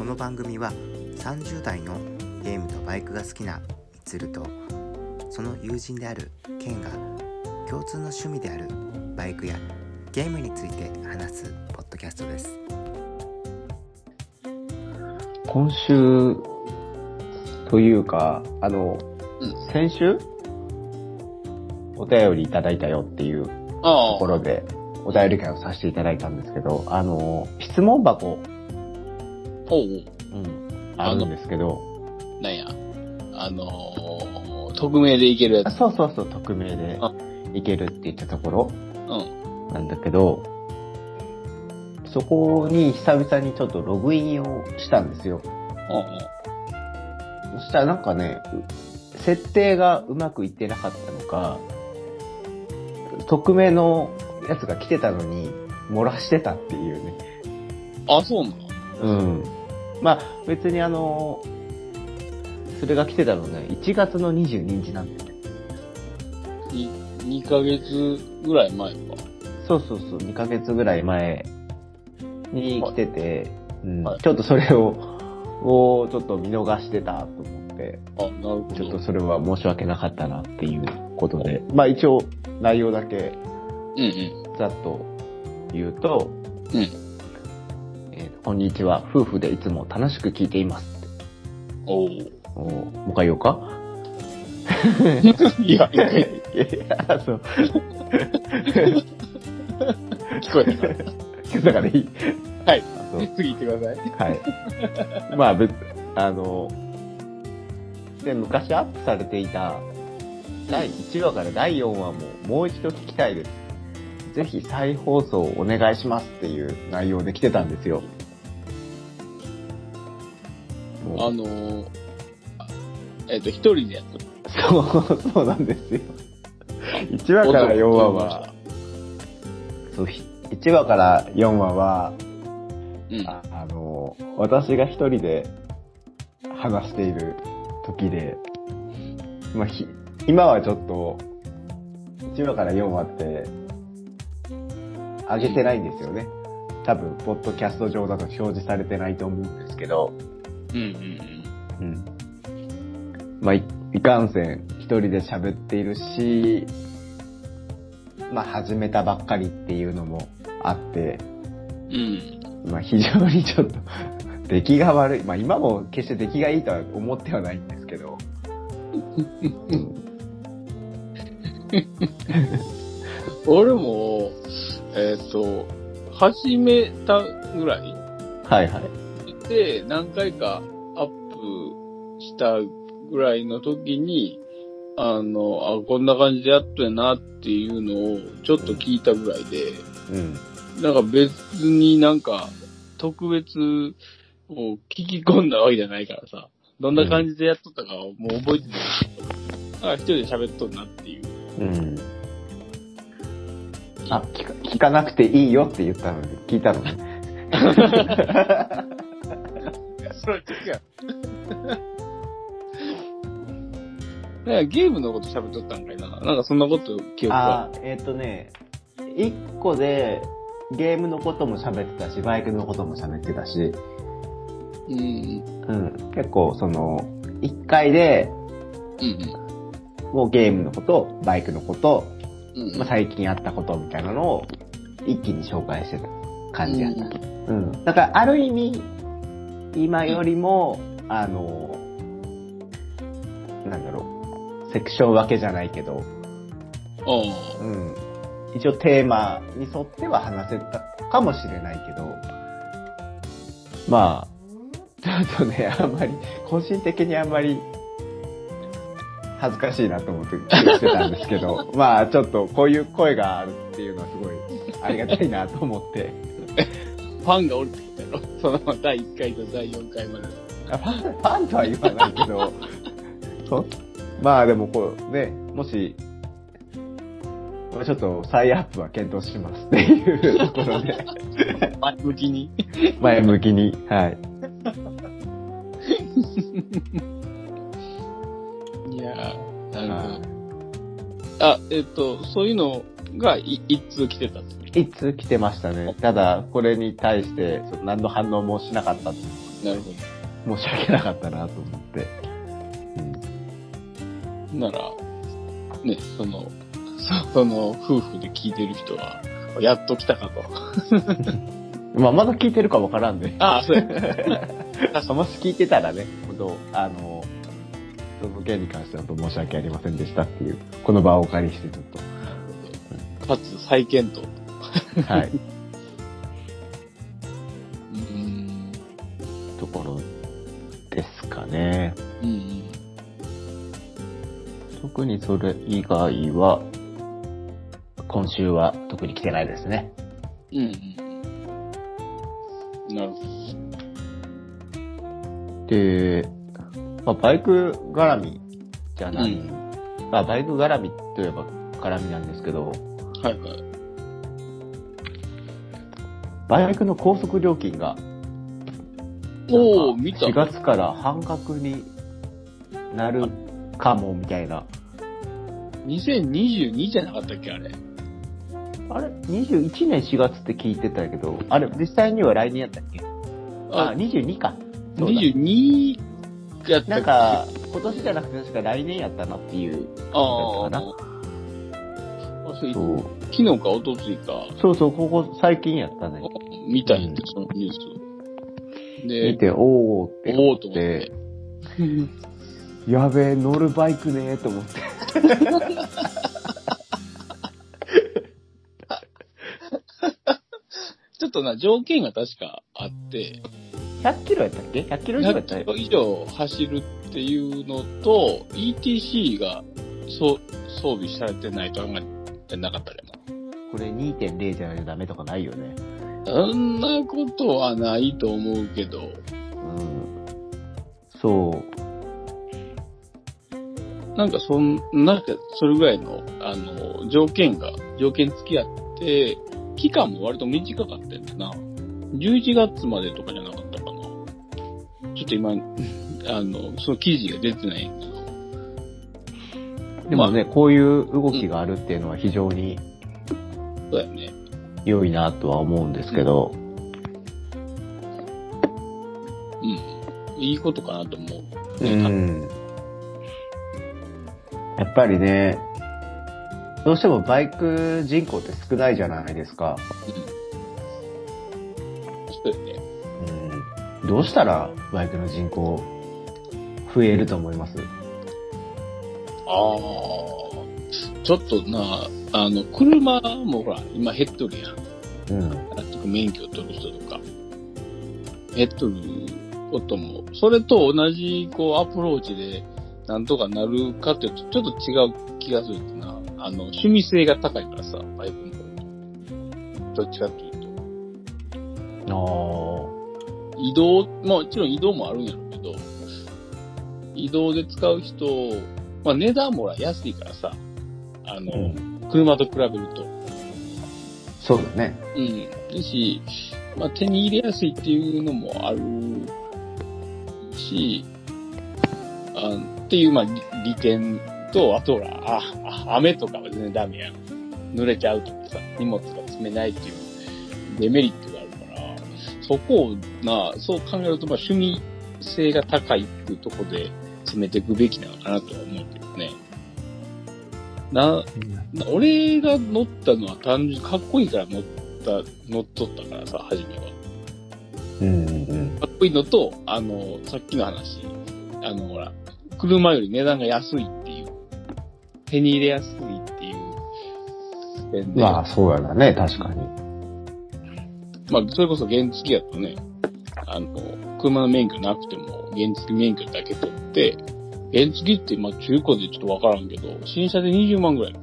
この番組は30代のゲームとバイクが好きなみつるとその友人であるケンが共通の趣味であるバイクやゲームについて話すポッドキャストです。今週というか、あの、うん。先週？お便りいただいたよっていうあ。ところでお便り会をさせていただいたんですけど、あの、質問箱、おううん、あるんですけど、なんや。あのー、匿名でいけるやあつ。そうそうそう、匿名であいけるって言ったところうん。なんだけど、そこに久々にちょっとログインをしたんですよ。おうそしたらなんかね、う設定がうまくいってなかったのか、匿名のやつが来てたのに、漏らしてたっていうね。あ、そうなの？うん。まあ、別にあの、それが来てたのね、1月の22日なんだよね。に ?2 ヶ月ぐらい前か。そうそうそう、2ヶ月ぐらい前に来てて、うんはいちょっとそれを、をちょっと見逃してたと思って、あ、なるほど。ちょっとそれは申し訳なかったなっていうことで、まあ一応内容だけうんうん。ざっと言うと、うん。えーこんにちは、夫婦でいつも楽しく聞いています。おうおーもう一回言おうか？いや、いやいや、そう。聞こえたから。だからいい。はい。あそう次行ってください。はい。まあ、別、あの、で、昔アップされていた、第1話から第4話ももう一度聞きたいです。ぜひ再放送お願いしますっていう内容で来てたんですよ。あのえっ、と、一人でやってる。そう、そうなんですよ。1話から4話は、そう、ひ1話から4話は、うん。ああの、私が一人で話している時で、まあ、ひ今はちょっと、1話から4話って、上げてないんですよね。多分、ポッドキャスト上だと表示されてないと思うんですけど、うんうんうん。まあ、いいかんせん、一人で喋っているし、まあ、始めたばっかりっていうのもあって、うん。うん。まあ、非常にちょっと、出来が悪い。まあ、今も決して出来がいいとは思ってはないんですけど。うん俺も、えっ、と、始めたぐらいはいはい。で、何回かアップしたぐらいの時に、あの、あ、こんな感じでやっとやなっていうのをちょっと聞いたぐらいで、うん。なんか別になんか特別を聞き込んだわけじゃないからさ、どんな感じでやっとったかはもう覚えてない。だから一人で喋っとんなっていう。うん。あ、聞か聞かなくていいよって言ったのに、聞いたのね。それ違う。なんかゲームのこと喋っとったんかいな。なんかそんなこと記憶が。あ、えっ、とね、一個で、ゲームのことも喋ってたし、バイクのことも喋ってたし、うん。うん。結構、その、一回で、うんもうゲームのこと、バイクのこと、うん。まあ、最近あったことみたいなのを一気に紹介してた感じやった。うん。だから、ある意味、今よりも、あの、なんだろう、セクション分けじゃないけど、おううん。一応テーマに沿っては話せたかもしれないけど、まあ、ちょっとね、あんまり、個人的にあんまり、恥ずかしいなと思って聞いてたんですけど、まあちょっとこういう声があるっていうのはすごいありがたいなと思って、ファンがおるってことやろ？その第1回と第4回まで。あファン、ファンとは言わないけど、そまあでもこうね、もし、まあちょっと再アップは検討しますっていうところで、前向きに？前向きに、はい。いやー、なるほど。あ、えっと、そういうのがい一通来てたってこといつ来てましたね。ただ、これに対して、何の反応もしなかったなるほ申し訳なかったなと思って。うんど。なら、ね、その、そ その夫婦で聞いてる人は、やっと来たかと。まあ、まだ聞いてるかわからんで。ああ、そうや。もし聞いてたらね、本当あの、その件に関しては申し訳ありませんでしたっていう、この場をお借りしてちょっかつ再検討。と、はい、うん。ところですかね。うん。特にそれ以外は、今週は特に来てないですね。うん。うん。なるほで、まあ、バイク絡みじゃない、うんまあ、バイク絡みといえば絡みなんですけど、ど。はいはい。バイクの高速料金がおお見た。4月から半額になるかもみたいな。2022じゃなかったっけ、あれ？あれ ?21 年4月って聞いてたけど、あれ実際には来年やったっけ？あ、あ、22か。そうだ22やったっけ？なんか、今年じゃなくて確か来年やったなっていう。ああ。そう昨日か一昨日か、そうそう、ここ最近やったね。見たんやって、そのニュースを。で、見て、おーっておおと思ってて。やべえ、乗るバイクねーと思って。ちょっとな、条件が確かあって、100キロやったっけ ?100 キロ以上やっ100たよキロ。以上走るっていうのと、ETC がそう装備されてないと考えてなかったけどな。これ2.0じゃないとダメとかないよね。そんなことはないと思うけど、うん。そう。なんかそん、なんかそれぐらいの、あの、条件が、条件付き合って、期間も割と短かったんだな。11月までとかじゃなかったかな。ちょっと今、あの、その記事が出てないんやけど。でもね、こういう動きがあるっていうのは非常にそうやね。良いなとは思うんですけど、うん。いいことかなと思う。うねん。やっぱりね、どうしてもバイク人口って少ないじゃないですか。そうやね。うん。どうしたらバイクの人口増えると思います？ああ、ちょっとな、あの、車もほら、今減っとるやん。うん。免許を取る人とか、減っとることも、それと同じ、こう、アプローチで、なんとかなるかっていうと、ちょっと違う気がするってな。あの、趣味性が高いからさ、バイクの方どっちかっていうと。あ移動、もちろん移動もあるんやろうけど、移動で使う人、まあ値段もほら安いからさ、あの、うん。車と比べると。そうだね。うん。ですし、まあ手に入れやすいっていうのもあるし、あっていう、まあ利利点と、あとほら、あ、あ雨とかは全然ダメやん。濡れちゃうとかさ、荷物が積めないっていうデメリットがあるから、そこをな、そう考えると、まあ趣味性が高いっていうところで詰めていくべきなのかなとは思うけどね。な、な俺が乗ったのは単純にかっこいいから乗った、乗っとったからさ、初めは。うんうんかっこいいのと、あの、さっきの話、あの、ほら、車より値段が安いっていう、手に入れやすいっていうまあ、そうやだね、確かに。まあ、それこそ原付やとね、あの、車の免許なくても原付免許だけ取って、原付って、まあ中古でちょっとわからんけど、新車で20万ぐらい。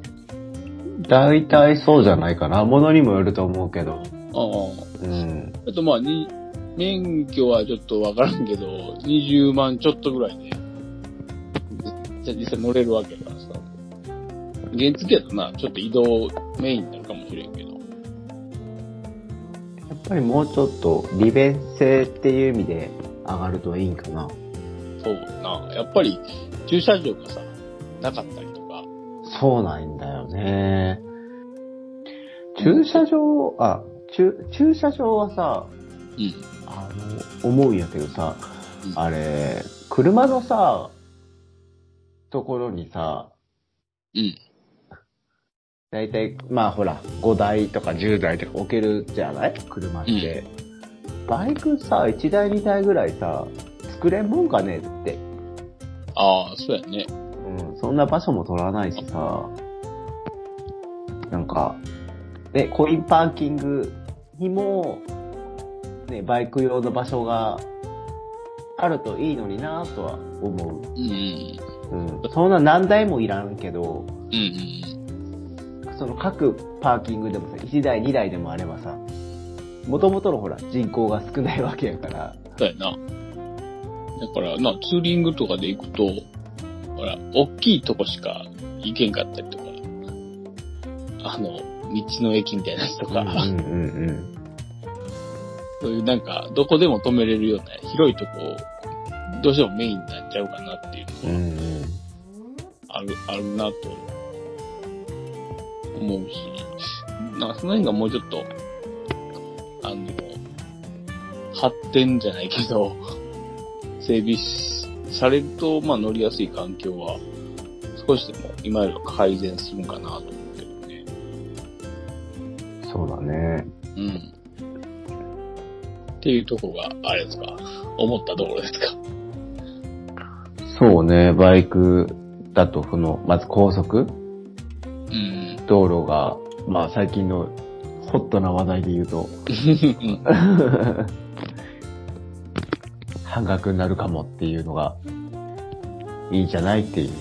大体そうじゃないかな。ものにもよると思うけど。ああ。うん。あとまあ、に、免許はちょっとわからんけど、20万ちょっとぐらいで、じゃ実際乗れるわけだからさ。原付やとな、ちょっと移動メインになるかもしれんけど。やっぱりもうちょっと利便性っていう意味で上がるといいんかな。そうな。やっぱり駐車場がさ、なかったりとか。そうなんだよね。駐車場、あ、駐、駐車場はさ、うん。あの、思うんやけどさ、うんあれ、車のさ、ところにさ、うん。だいたい、まあほら、5台とか10台とか置けるじゃない？車って。バイクさ、1台2台ぐらいさ、作れんもんかねって。ああ、そうやね。うん、そんな場所も取らないしさ、なんか、で、コインパーキングにも、ね、バイク用の場所があるといいのになとは思う。うん。うん。そんな何台もいらんけど、うんうん。その各パーキングでもさ、1台2台でもあればさ、もともとのほら、人口が少ないわけやから、そうやな。だから、な、ツーリングとかで行くと、ほら、大きいとこしか行けんかったりとか、あの、道の駅みたいなやつとか、うんうんうんそういうなんか、どこでも止めれるような広いとこを、どうしてもメインになっちゃうかなっていうのはんうん。ある、あるなと思うし、なんかその辺がもうちょっと、あの、発展じゃないけど、整備しされると、まあ乗りやすい環境は、少しでも今よりは改善するんかなと思うけどね。そうだね。うん。っていうとこが、あれですか、思ったところですか？そうね、バイクだと、その、まず高速うん。道路が、まあ最近のホットな話題で言うと、半額になるかもっていうのが、いいんじゃないっていう。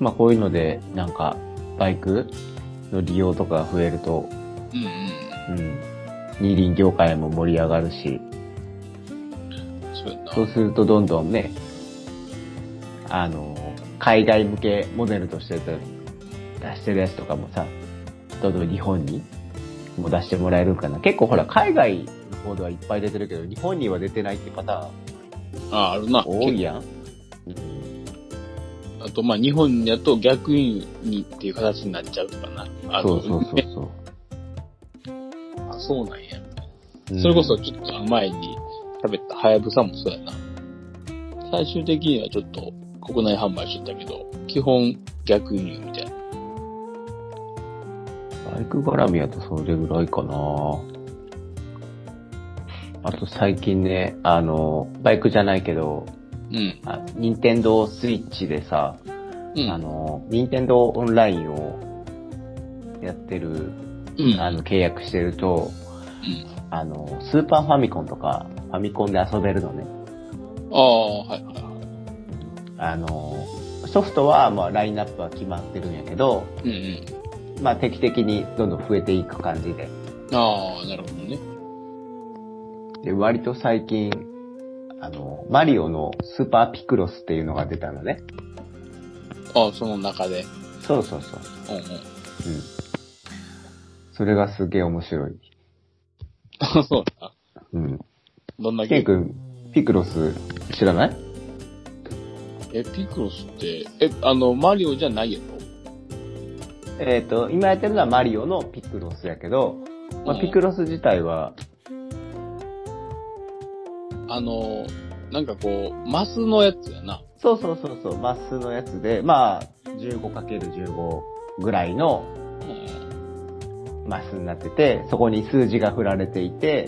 まあこういうので、なんか、バイクの利用とかが増えると、うんうん。うん、二輪業界も盛り上がるし。そうするとどんどんね、あの、海外向けモデルとして出してるやつとかもさ、どんどん日本にも出してもらえるかな。結構ほら、海外の方ではいっぱい出てるけど、日本には出てないってパターンあ、あるな。多いやん。うんあと、まあ、日本だと逆輸入っていう形になっちゃうとかな。あのそうそうそうそう。あ、そうなんや。うんそれこそ、ちょっと前に喋ったハヤブサもそうやな。最終的にはちょっと国内販売しとったけど、基本逆輸入みたいな。バイク絡みやとそれぐらいかなあと最近ね、あの、バイクじゃないけど、うん。あ、ニンテンドースイッチでさ、うん。あの、ニンテンドーオンラインをやってる、うん。あの、契約してると、うん。あの、スーパーファミコンとか、ファミコンで遊べるのね。ああ、はいはいはい。あの、ソフトは、まあ、ラインナップは決まってるんやけど、うんうん。まあ、定期的にどんどん増えていく感じで。ああ、なるほどね。で、割と最近、あの、マリオのスーパーピクロスっていうのが出たのね。ああ、その中で。そうそうそう。うんうん。うん。それがすげえ面白い。あ そうだ。うん。どんだけケイ君、ピクロス知らない？え、ピクロスって、え、あの、マリオじゃないやろ？えっ、と、今やってるのはマリオのピクロスやけど、まあ、うんピクロス自体は、あの、なんかこう、マスのやつやな。そうそうそうそう、マスのやつで、まあ、15×15 ぐらいのうん。マスになってて、そこに数字が振られていて、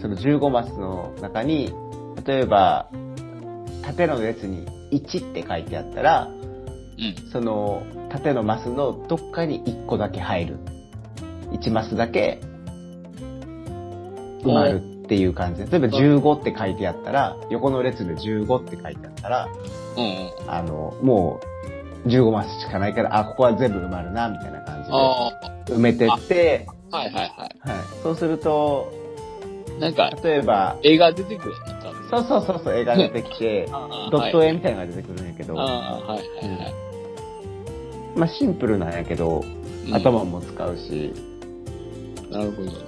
その15マスの中に、例えば、縦の列に1って書いてあったら、うん。その縦のマスのどっかに1個だけ入る。1マスだけ埋まるっていう感じで。例えば15って書いてあったら、横の列で15って書いてあったら、うんうん。あの、もう15マスしかないから、あ、ここは全部埋まるな、みたいな感じあで埋めてって、あ、はいはいははい。そうすると、い。なんか、例えば、絵が出てくる。そうそうそうそう、絵が出てきて、あドット絵。絵みたいなのが出てくるんやけど、ああ、はいはいはい。まあシンプルなんやけど、うん頭も使うし、なるほどね。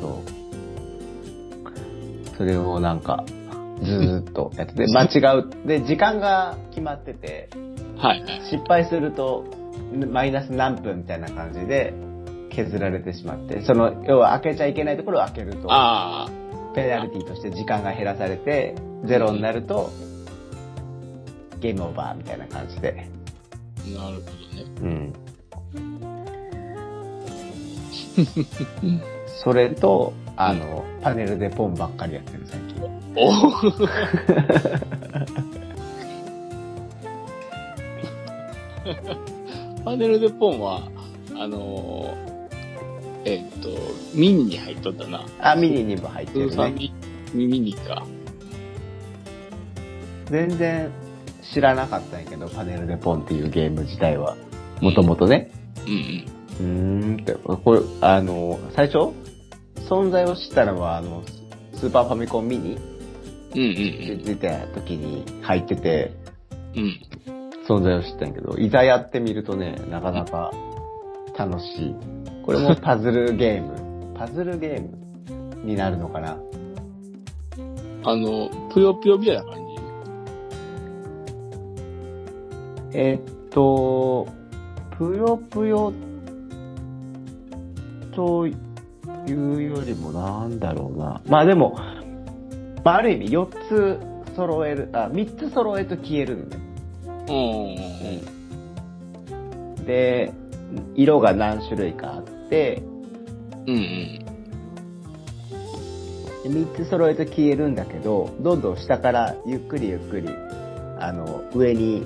そう。それをなんか、ずーっとやってて、間違う。で、時間が決まってて、はいはい。失敗すると、マイナス何分みたいな感じで、削られてしまって、その、要は開けちゃいけないところを開けると、あペナルティとして時間が減らされて、ゼロになると、ゲームオーバーみたいな感じで。あ、なるほどね。うん。それと、あの、パネルでポンばっかりやってる最近。おパネルでポンは、あのーえっ、と、ミニに入っとったな。あ、ミニにも入ってスるね。ミニか。全然知らなかったんやけど、パネルでポンっていうゲーム自体は。もともとね。うんうん。うーんって、これ、あの、最初存在を知ったのは、あの、スーパーファミコンミニ？うんうんで出た時に入ってて、うん。うん。存在を知ったんやけど、いざやってみるとね、なかなか楽しい。これもパズルゲーム。パズルゲームになるのかな？あの、ぷよぷよみたいな感じ？えっと、ぷよぷよというよりもなんだろうな。まあでも、まあある意味4つ揃える、あ、3つ揃えると消えるのね。うん。で、色が何種類かあって、うんうん。3つ揃えて消えるんだけど、どんどん下からゆっくりゆっくり、あの、上に、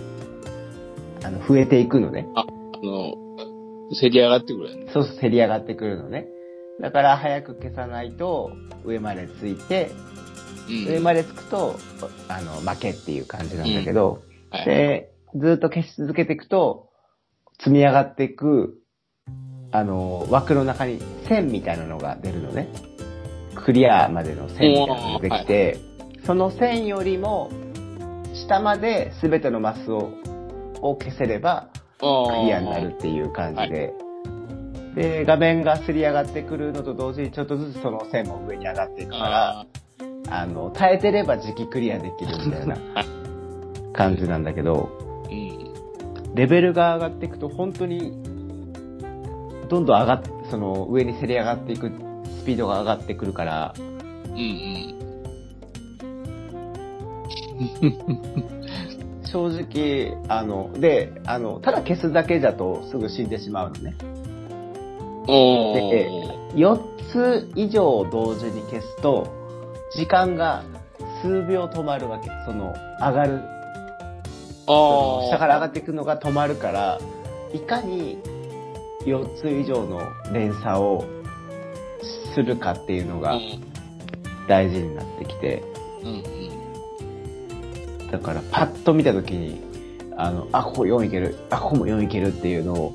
あの、増えていくのね。あの、せり上がってくるよね。そうそう、せり上がってくるのね。だから早く消さないと、上までついて、うん。上までつくと、あの、負けっていう感じなんだけど、はい、で、ずっと消し続けていくと、積み上がっていく、あの、枠の中に線みたいなのが出るのね。クリアまでの線みたいなのが出てきて、その線よりも、下まで全てのマスをを消せれば、ククリアになるっていう感じで、で、画面がすり上がってくるのと同時にちょっとずつその線も上に上がっていくから、ああの、耐えてれば時期クリアできるみたいな 感じなんだけど、ーうん。レベルが上がっていくと本当に、どんどん上がっその上にせり上がっていくスピードが上がってくるから、うんうん。正直、あの、で、あの、ただ消すだけじゃとすぐ死んでしまうのね。おでー。、4つ以上同時に消すと、時間が数秒止まるわけ。その、上がる、下から上がっていくのが止まるから、いかに4つ以上の連鎖をするかっていうのが大事になってきて、うんうん。だからパッと見たときに、あの、あ、ここ4いける、あ、ここも4いけるっていうのを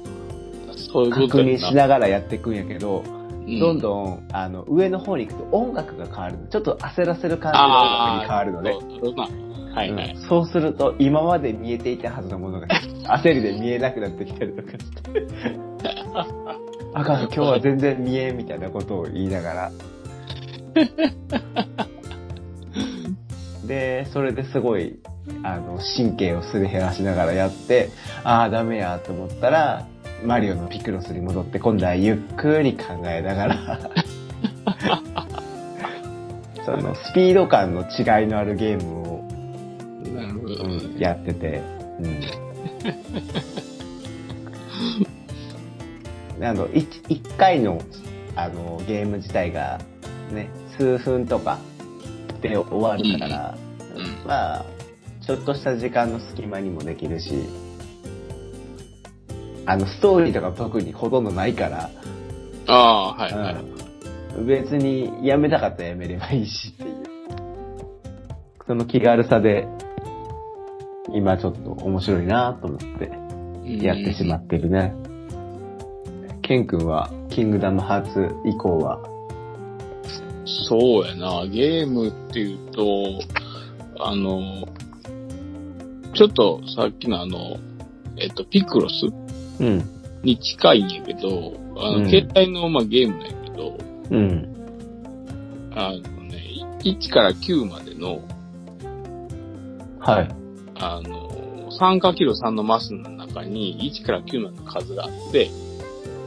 確認しながらやっていくんやけど、うどんどん、あの、上の方に行くと音楽が変わるの。ちょっと焦らせる感じの音楽に変わるのね。そうなるほどな。はいはい。うんそうすると、今まで見えていたはずのものが、焦りで見えなくなってきたりとかして。あかん、今日は全然見えんみたいなことを言いながら。で、それですごい、あの、神経をすり減らしながらやって、ああ、ダメやと思ったら、マリオのピクロスに戻って、今度はゆっくり考えながら、その、スピード感の違いのあるゲームを、なるほど。うんやってて、うん。あの、一一回の、あの、ゲーム自体が、ね、数分とかで終わるから、うんまあ、ちょっとした時間の隙間にもできるし、あの、ストーリーとか特にほとんどないから、ああ、はいはい。うん別にやめたかったらやめればいいしっていう。その気軽さで、今ちょっと面白いなと思ってやってしまってるね。ケン君は、キングダムハーツ以降は、そうやな。ゲームっていうと、あの、ちょっとさっきのあの、えっと、ピクロスうん、に近いんやけど、あの、うん携帯の、まあ、ゲームなんやけど、うん、あのね、1から9までの、はい、あの、3×3 のマスの中に1から9までの数があって、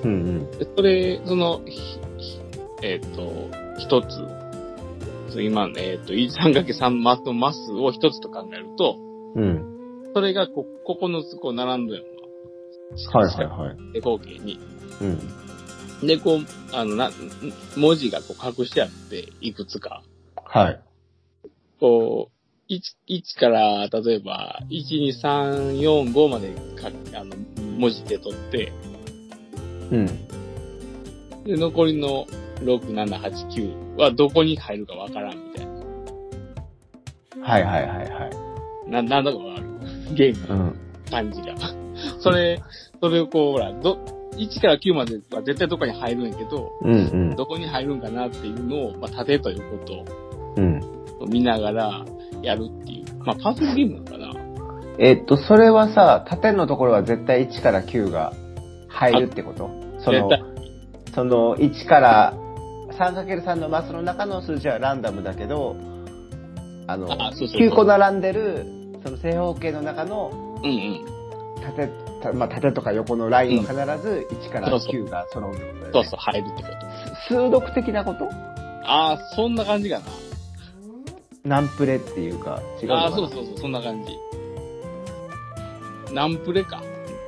うんうん。でそれ、その、ひひえっ、と、一つ、今の、えっ、と、3×3 マスのマスを一つと考えると、うん。それがこ9つこう並んでるはいはいはい。で、合計に。うん。で、こう、あの、な、文字がこう隠してあって、いくつか。はい。こう、1、1から、例えば、1、2、3、4、5までか、あの、文字で取って、うん。で、残りの6、7、8、9はどこに入るかわからんみたいな。はいはいはいはい。な、なんだかわかるゲームのうん。感じが。それ、それをこう、ほら、ど、1から9までは絶対どこに入るんやけど、うんうん。どこに入るんかなっていうのを、まあ、縦と横とうん。見ながらやるっていう。まあ、パズルゲームなのかなえっと、それはさ、縦のところは絶対1から9が入るってこと？そのその1から 3×3 のマスの中の数字はランダムだけど、あの、あそうそうそう9個並んでる、その正方形の中のうんうん。縦、たまあ、縦とか横のラインを必ず1からそうそう9が揃うってことだよね。そうそう、入るってこと。数読的なこと？ああ、そんな感じかな。ナンプレっていうか、違うのかな？ああ、そうそうそう、そんな感じ。ナンプレか。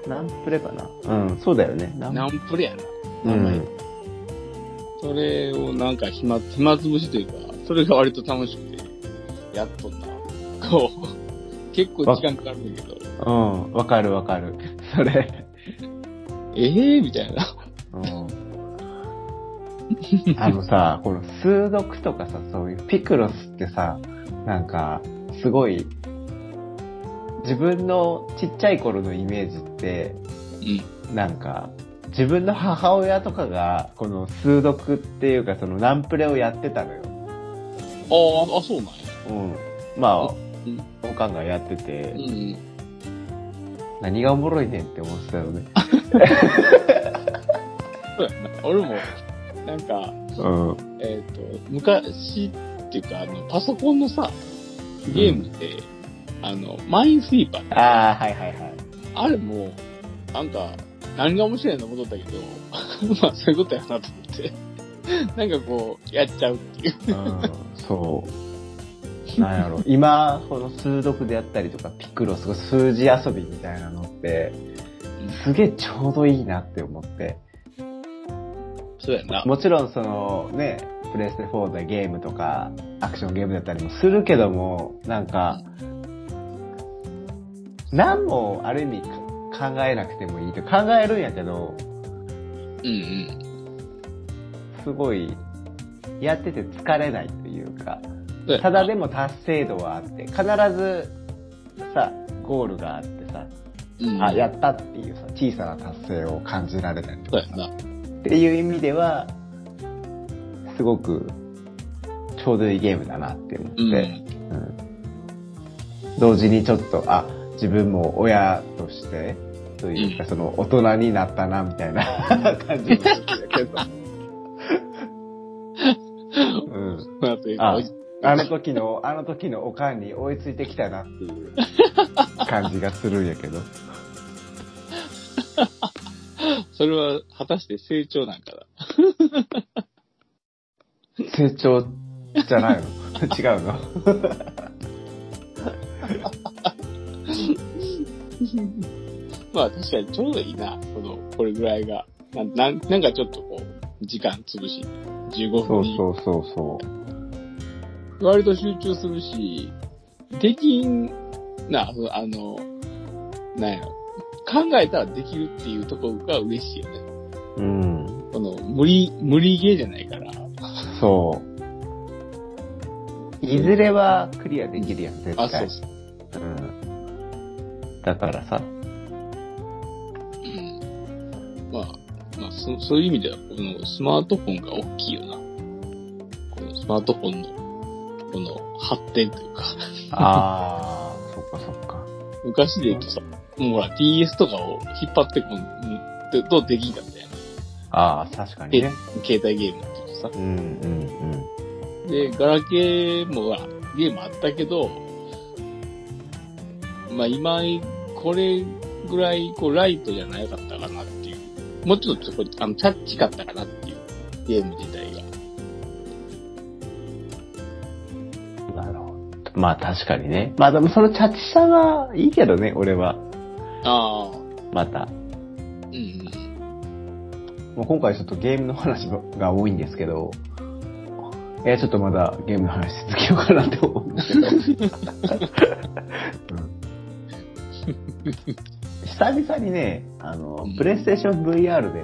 ナンプレかな？うん、そうだよね。ナンナンプレやな。う名前ん。それをなんか暇、暇つぶしというか、それが割と楽しくて、やっとんな。こう、結構時間かかるんだけど、うん、わかるわかる。それ。ええー、みたいな。うんあのさ、この数読とかさ、そういうピクロスってさ、なんか、すごい、自分のちっちゃい頃のイメージって、うん。なんか、自分の母親とかが、この数読っていうか、そのナンプレをやってたのよ。ああ、あ、そうなんや。うん。まあ、うんおかんがやってて、うん。何がおもろいねんって思ってたよね。そうやな。俺も、なんか、うん。えっ、と、昔っていうか、あの、パソコンのさ、ゲームで、あの、マインスイーパー、ああ、はいはいはい。あれも、なんか、何が面白いの思ったけど、まあそういうことやなと思って、なんかこう、やっちゃうっていう。うん、そう。なんやろ。今、この数読であったりとか、ピクロス、数字遊びみたいなのって、すげえちょうどいいなって思って。そうやな。もちろんそのね、プレステ4でゲームとか、アクションゲームだったりもするけども、なんか、何もある意味か考えなくてもいいって考えるんやけど、うんうん。すごい、やってて疲れないというか、ただでも達成度はあって、必ずさ、ゴールがあってさ、うん、あ、やったっていうさ、小さな達成を感じられたりとかそうやな。っていう意味では、すごくちょうどいいゲームだなって思って、うん。うん同時にちょっと、あ、自分も親として、というか、うんその大人になったな、みたいな感じだけど。うん。まあ、というかあ、あの時の、あの時のおかんに追いついてきたなっていう感じがするんやけど。それは果たして成長なんかな？成長じゃないの？違うの？まあ確かにちょうどいいな、この、これぐらいが。なんなんなんかちょっとこう、時間潰し、15そ分にうそうそうそう。割と集中するし、できんな、あの、なんやろ、考えたらできるっていうところが嬉しいよね。うん。この、無理、無理ゲーじゃないから。そう。いずれはクリアできるやん、絶対。あ、そうそう。うん。だからさ、そ、そういう意味では、このスマートフォンが大きいよな。このスマートフォンの、この発展というか、あー、そっかそっか。昔で言うとさ、もうほら DS とかを引っ張ってこん、うできんかったやん。あー、確かにね。携帯ゲームって言うとさ。うんうんで、ガラケーもほら、ゲームあったけど、まあ今、これぐらい、こう、ライトじゃなかったかなってもうちょっとそこ、あの、チャッチかったかなっていう、ゲーム自体が。なるほど。まあ確かにね。まあでもそのチャチさはいいけどね、俺は。ああ。また。うんうん。もう今回ちょっとゲームの話が多いんですけど、えーちょっとまだゲームの話続けようかなって思うんですけど。う ん久々にね、あのうん、プレイステーション VR で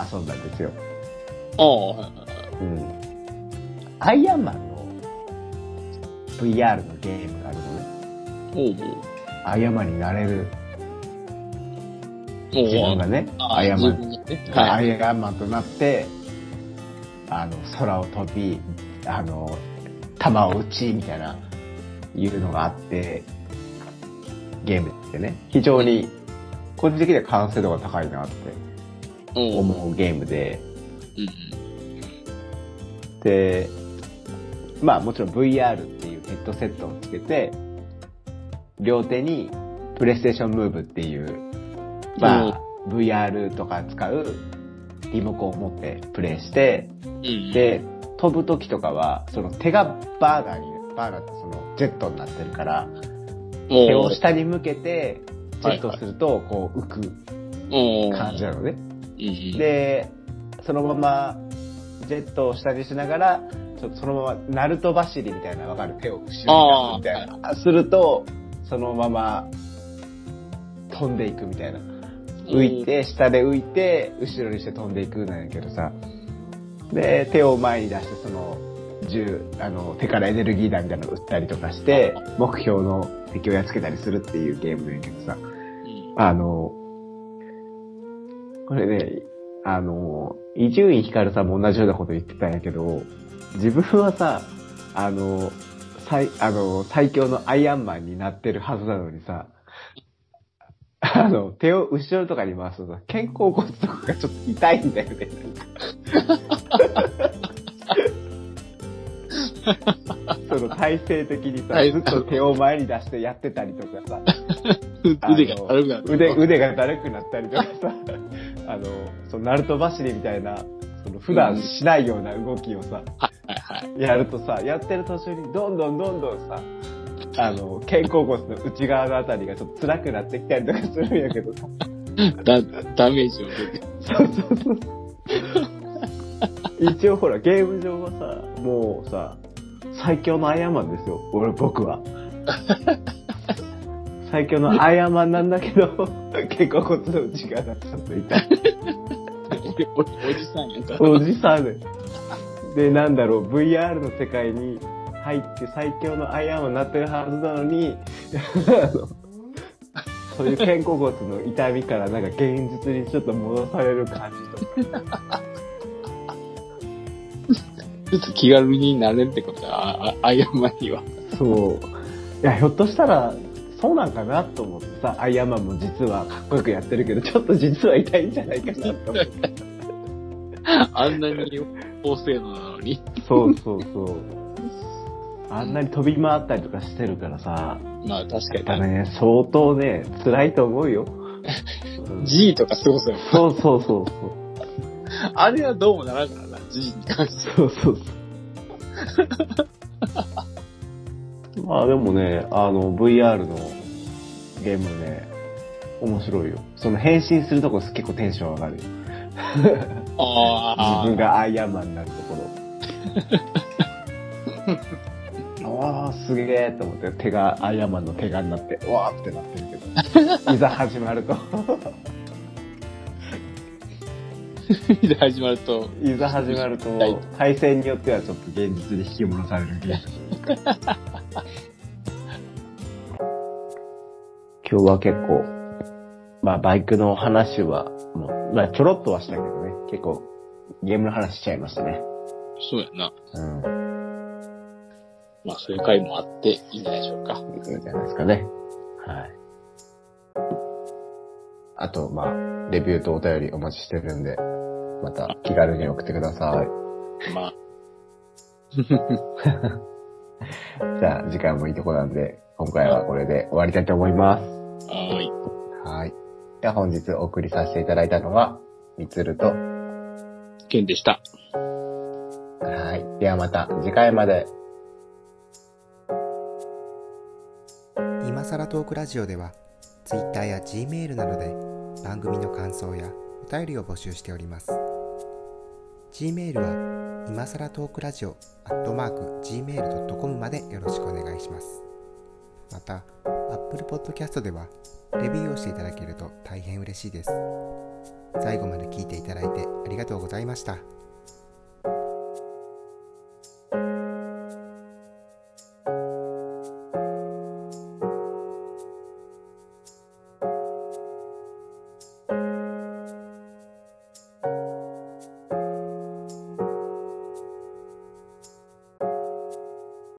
遊んだんですよ。ああ。うん。アイアンマンの VR のゲームがあるのね。おうアイアンマンになれるおう。自分がね、アイアンマンはい。イアンマンとなって、あの、空を飛び、あの、弾を撃ち、みたいな、いうのがあって、ゲームってね、非常に、個人的には完成度が高いなって。思うゲームで、うんで、まあもちろん VR っていうヘッドセットをつけて、両手にプレイステーションムーブっていう、まあ VR とか使うリモコンを持ってプレイして、で、飛ぶ時とかは、その手がバーナーに、バーナーってそのジェットになってるから、手を下に向けて、ジェットすると、こう浮く感じなのね。で、そのまま、ジェットを下にしながら、ちょっとそのまま、ナルト走りみたいな、わかる？手を後ろに出すみたいな。すると、そのまま、飛んでいくみたいな。浮いて、下で浮いて、後ろにして飛んでいくなんやけどさ。で、手を前に出して、その、銃、あの、手からエネルギー弾みたいなのを撃ったりとかして、目標の敵をやっつけたりするっていうゲームなんやけどさ。うんあの、これね、あの、伊集院光さんも同じようなこと言ってたんやけど、自分はさ、あの、最、あの、最強のアイアンマンになってるはずなのにさ、あの、手を後ろとかに回すとさ、肩甲骨とかがちょっと痛いんだよね。その体勢的にさ、はいずっと手を前に出してやってたりとかさ、腕が軽くなる。腕、腕がだるくなったりとかさ、あの、そのナルト走りみたいな、その普段しないような動きをさ。やるとさ、やってる途中にどんどんどんどんさ、あの、肩甲骨の内側のあたりがちょっと辛くなってきたりとかするんやけどさ、だ、ダメージを受けて。そうそうそう。一応ほら、ゲーム上はさ、もうさ、最強のアイアンマンですよ、俺、僕は。最強のアイアンマンなんだけど、肩甲骨の内側がちょっと痛い。俺、俺、おじさんやんか。おじさんね。で、なんだろう、VR の世界に入って最強のアイアンマンになってるはずなのに、あ のそういう肩甲骨の痛みからなんか現実にちょっと戻される感じとか。ちょっと気軽になれるってことは、あアイアンマンには。そう。いや、ひょっとしたら、そうなんかなと思ってさ、アイアンマンも実はかっこよくやってるけど、ちょっと実は痛いんじゃないかなと思って。あんなに高性能なのに。そうそうそう。あんなに飛び回ったりとかしてるからさ、まあ確かに。ね、相当ね、辛いと思うよ。うん G とかすごそうやもん。そうそうそうそう。あれはどうもならんからな、G に関しては。そうそうそう。ま あでもね、あの、VR のゲームね、面白いよ。その変身するとこ結構テンション上がるよ。あ自分がアイアンマンになるところ。ああ、すげえと思って、手が、アイアンマンの手がになって、うわーってなってるけど、いざ始まると、で 始まると、いざ始まるとはい、対戦によってはちょっと現実に引き戻されるゲーム。今日は結構、まあバイクの話は、もう、まあちょろっとはしたけどね、結構ゲームの話しちゃいましたね。そうやな。うん。まあそういう回もあっていいんじゃないでしょうか。いいんじゃないですかね。はい。あと、まあ、レビューとお便りお待ちしてるんで、また気軽に送ってください。まあ、じゃあ、時間もいいとこなんで、今回はこれで終わりたいと思います。はーい。はい。じゃあ本日お送りさせていただいたのは、みつると、ケンでした。はい。ではまた次回まで。今さらトークラジオでは Twitter や Gmail などで番組の感想やお便りを募集しております Gmail は今さらトークラジオアットマーク Gmail.com までよろしくお願いしますまた Apple Podcast ではレビューをしていただけると大変嬉しいです最後まで聞いていただいてありがとうございました。